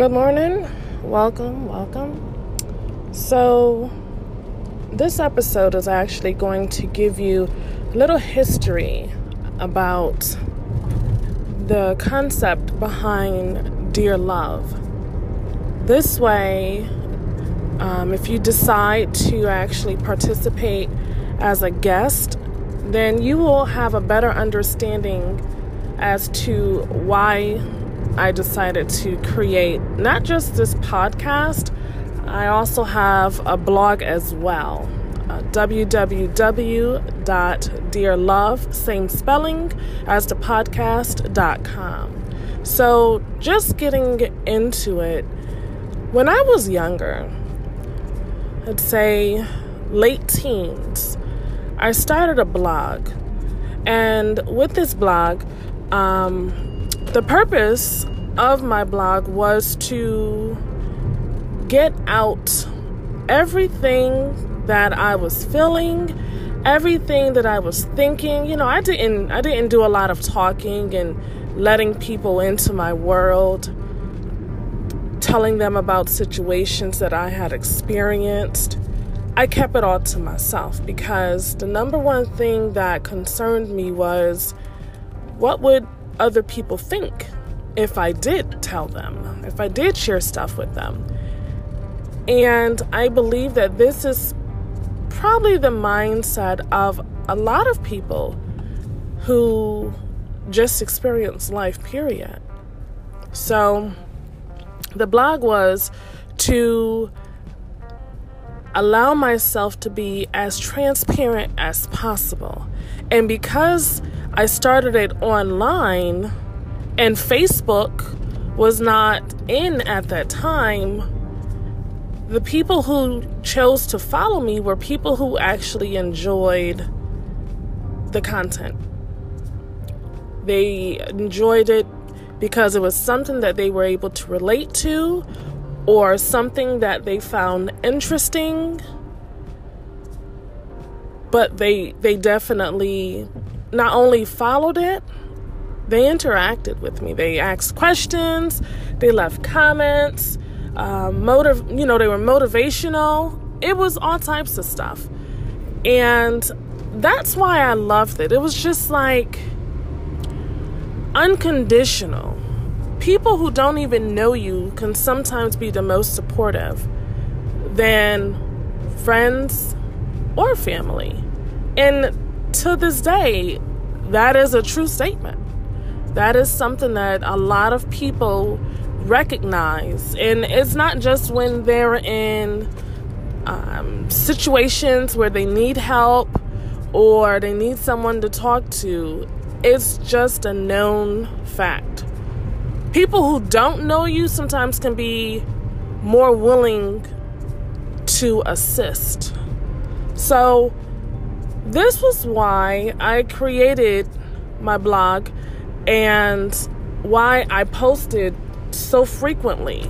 Good morning. Welcome, welcome. So, this episode is actually going to give you a little history about the concept behind Dear Love. This way, um, if you decide to actually participate as a guest, then you will have a better understanding as to why I decided to create not just this podcast, I also have a blog as well. Uh, www.dearlove, same spelling as the podcast.com. So, just getting into it, when I was younger, I'd say late teens, I started a blog. And with this blog, um, the purpose of my blog was to get out everything that I was feeling, everything that I was thinking. You know, I didn't I didn't do a lot of talking and letting people into my world, telling them about situations that I had experienced. I kept it all to myself because the number one thing that concerned me was what would other people think if I did tell them, if I did share stuff with them. And I believe that this is probably the mindset of a lot of people who just experience life, period. So the blog was to allow myself to be as transparent as possible. And because I started it online, and Facebook was not in at that time. The people who chose to follow me were people who actually enjoyed the content. They enjoyed it because it was something that they were able to relate to or something that they found interesting but they they definitely not only followed it, they interacted with me. They asked questions, they left comments, uh, you know, they were motivational. It was all types of stuff. And that's why I loved it. It was just like unconditional. People who don't even know you can sometimes be the most supportive than friends or family. And to this day, that is a true statement. That is something that a lot of people recognize. And it's not just when they're in um, situations where they need help or they need someone to talk to, it's just a known fact. People who don't know you sometimes can be more willing to assist. So, this was why I created my blog and why I posted so frequently.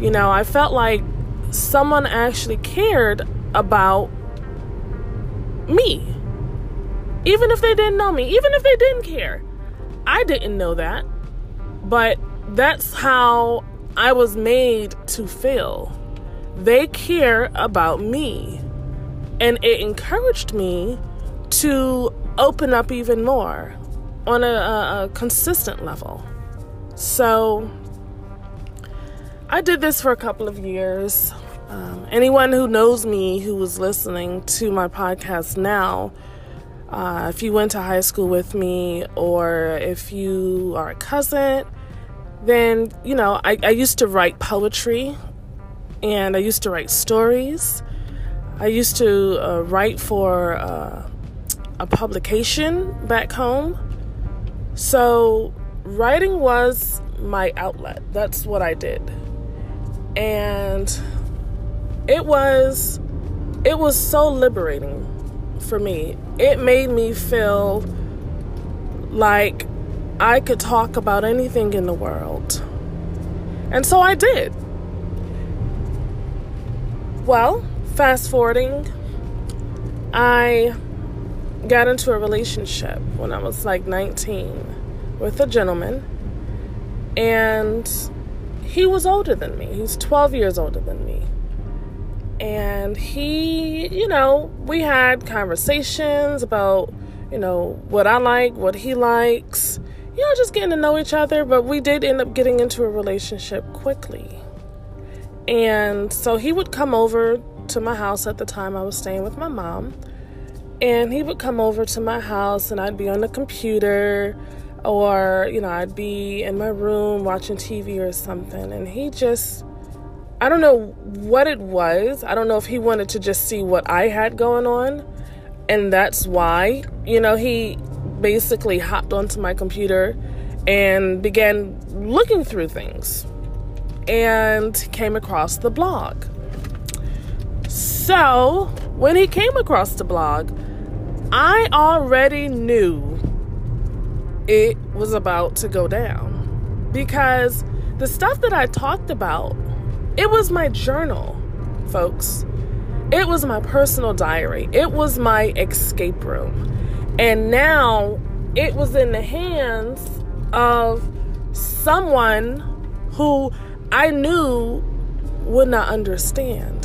You know, I felt like someone actually cared about me. Even if they didn't know me, even if they didn't care. I didn't know that. But that's how I was made to feel. They care about me. And it encouraged me to open up even more on a, a, a consistent level. So I did this for a couple of years. Um, anyone who knows me who was listening to my podcast now, uh, if you went to high school with me or if you are a cousin, then, you know, I, I used to write poetry and I used to write stories. I used to uh, write for uh, a publication back home. So, writing was my outlet. That's what I did. And it was it was so liberating for me. It made me feel like I could talk about anything in the world. And so I did. Well, fast forwarding, I got into a relationship when I was like 19 with a gentleman, and he was older than me. He's 12 years older than me. And he, you know, we had conversations about, you know, what I like, what he likes, you know, just getting to know each other. But we did end up getting into a relationship quickly. And so he would come over to my house at the time I was staying with my mom. And he would come over to my house and I'd be on the computer or, you know, I'd be in my room watching TV or something. And he just, I don't know what it was. I don't know if he wanted to just see what I had going on. And that's why, you know, he basically hopped onto my computer and began looking through things and came across the blog. So, when he came across the blog, I already knew it was about to go down because the stuff that I talked about, it was my journal, folks. It was my personal diary. It was my escape room. And now it was in the hands of someone who I knew would not understand.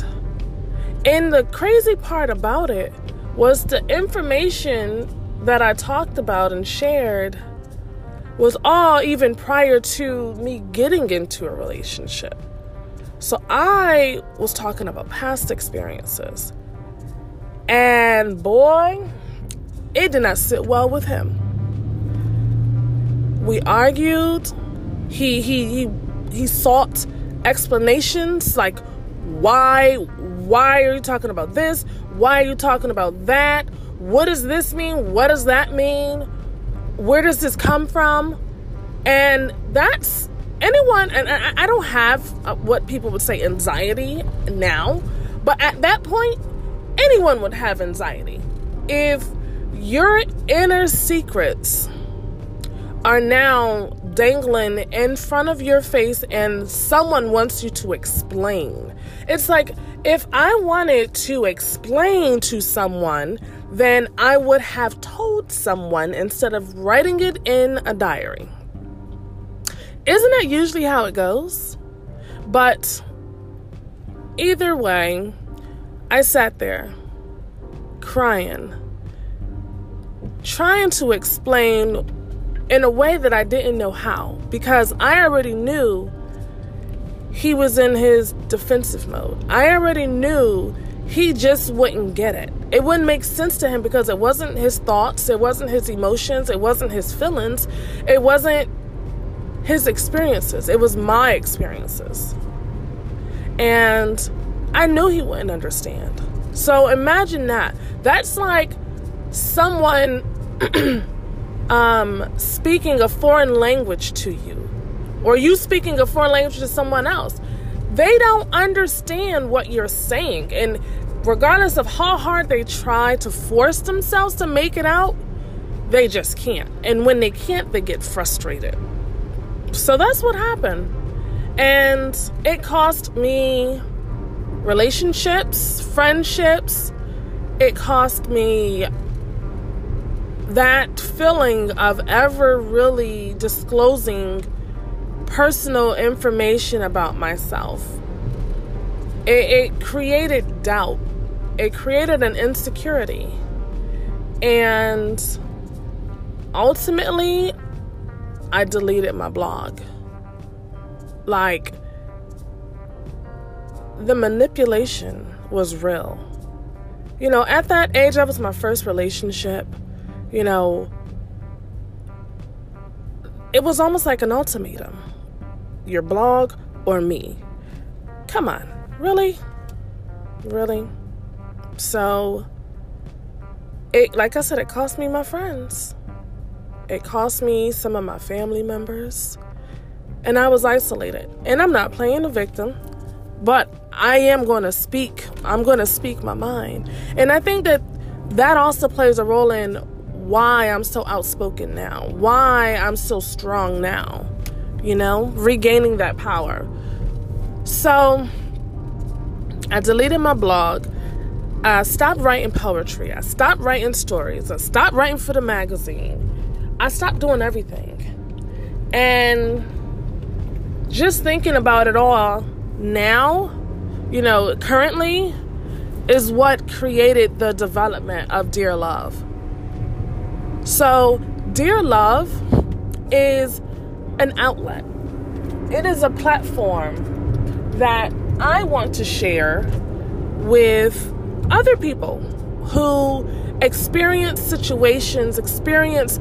And the crazy part about it was the information that I talked about and shared was all even prior to me getting into a relationship. So I was talking about past experiences. And boy, it did not sit well with him. We argued. He he he he sought explanations like why why are you talking about this? Why are you talking about that? What does this mean? What does that mean? Where does this come from? And that's anyone, and I, don't have uh, what people would say anxiety now, but at that point, anyone would have anxiety. If your inner secrets are now dangling in front of your face and someone wants you to explain. It's like if I wanted to explain to someone, then I would have told someone instead of writing it in a diary. Isn't that usually how it goes? But either way, I sat there crying, trying to explain in a way that I didn't know how because I already knew he was in his defensive mode. I already knew he just wouldn't get it. It wouldn't make sense to him because it wasn't his thoughts, it wasn't his emotions, it wasn't his feelings, it wasn't his experiences, it was my experiences. And I knew he wouldn't understand. So imagine that. That's like someone um, speaking a foreign language to you or you speaking a foreign language to someone else. They don't understand what you're saying. And regardless of how hard they try to force themselves to make it out, they just can't. And when they can't, they get frustrated. So that's what happened. And it cost me relationships, friendships. It cost me that feeling of ever really disclosing personal information about myself. It, it created doubt, it created an insecurity. And ultimately, I deleted my blog. Like, the manipulation was real. You know, at that age, that was my first relationship. You know, it was almost like an ultimatum your blog or me. Come on, really? Really? So, it like I said, it cost me my friends. It cost me some of my family members. And I was isolated. And I'm not playing the victim, but I am going to speak. I'm going to speak my mind. And I think that that also plays a role in why I'm so outspoken now, why I'm so strong now you know, regaining that power. So I deleted my blog. I stopped writing poetry. I stopped writing stories. I stopped writing for the magazine. I stopped doing everything. And just thinking about it all now, you know, currently is what created the development of Dear Love. So, Dear Love is an outlet, it is a platform that I want to share with other people who experience situations, experience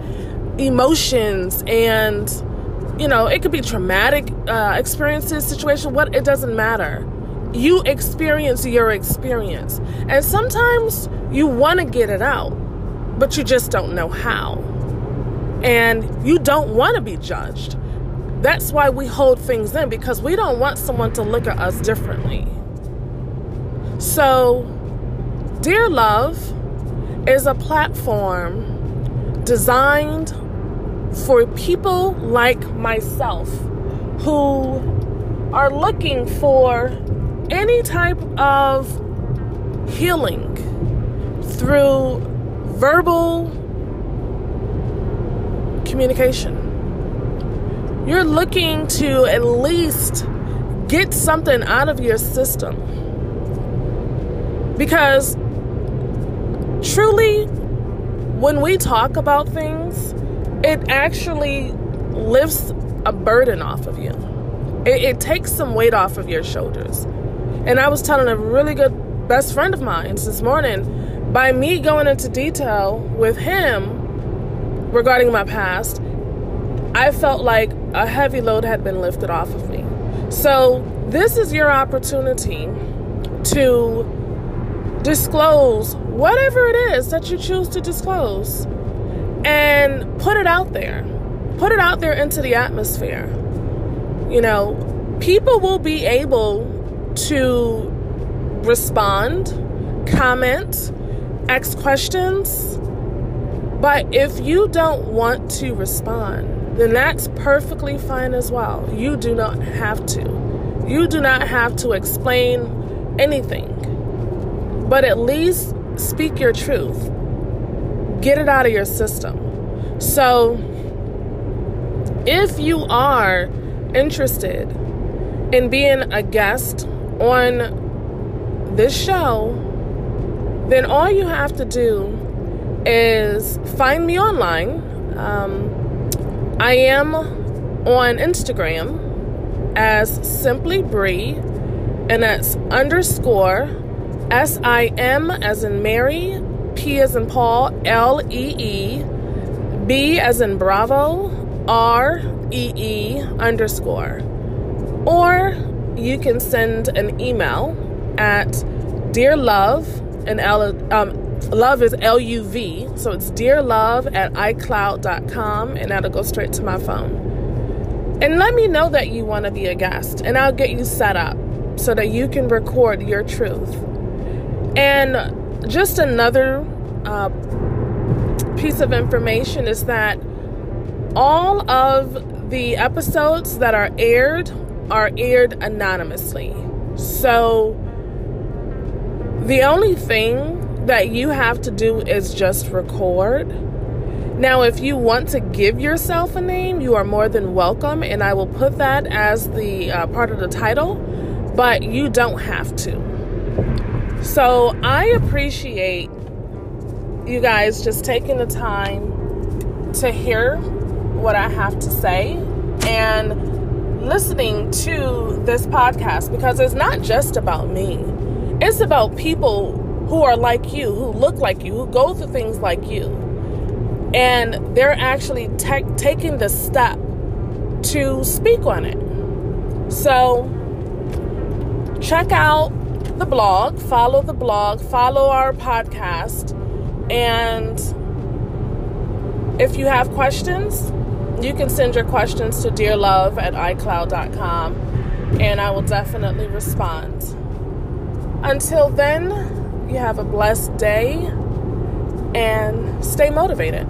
emotions, and you know, it could be traumatic uh, experiences, situation. What it doesn't matter. You experience your experience, and sometimes you want to get it out, but you just don't know how, and you don't want to be judged. That's why we hold things in because we don't want someone to look at us differently. So, Dear Love is a platform designed for people like myself who are looking for any type of healing through verbal communication. You're looking to at least get something out of your system. Because truly, when we talk about things, it actually lifts a burden off of you. It, it, takes some weight off of your shoulders. And I was telling a really good best friend of mine this morning, by me going into detail with him regarding my past, I felt like a heavy load had been lifted off of me. So, this is your opportunity to disclose whatever it is that you choose to disclose and put it out there. Put it out there into the atmosphere. You know, people will be able to respond, comment, ask questions. But if you don't want to respond, then that's perfectly fine as well. You do not have to. You do not have to explain anything. But at least speak your truth. Get it out of your system. So, if you are interested in being a guest on this show, then all you have to do is find me online. Um, I am on Instagram as Simplee Bree, and that's underscore S I M as in Mary, P as in Paul, L E E, B as in Bravo, R E E underscore. Or you can send an email at Dear Love, and L, um, love is L U V, so it's Dear Love at iCloud.com, and that'll go straight to my phone. And let me know that you want to be a guest, and I'll get you set up so that you can record your truth. And just another uh, piece of information is that all of the episodes that are aired are aired anonymously. So the only thing that you have to do is just record. Now, if you want to give yourself a name, you are more than welcome, and I will put that as the uh, part of the title, but you don't have to. So I appreciate you guys just taking the time to hear what I have to say and listening to this podcast because it's not just about me. It's about people who are like you, who look like you, who go through things like you. And they're actually te- taking the step to speak on it. So, check out the blog, follow the blog, follow our podcast, and if you have questions, you can send your questions to dearlove at icloud.com and I will definitely respond. Until then, you have a blessed day and stay motivated.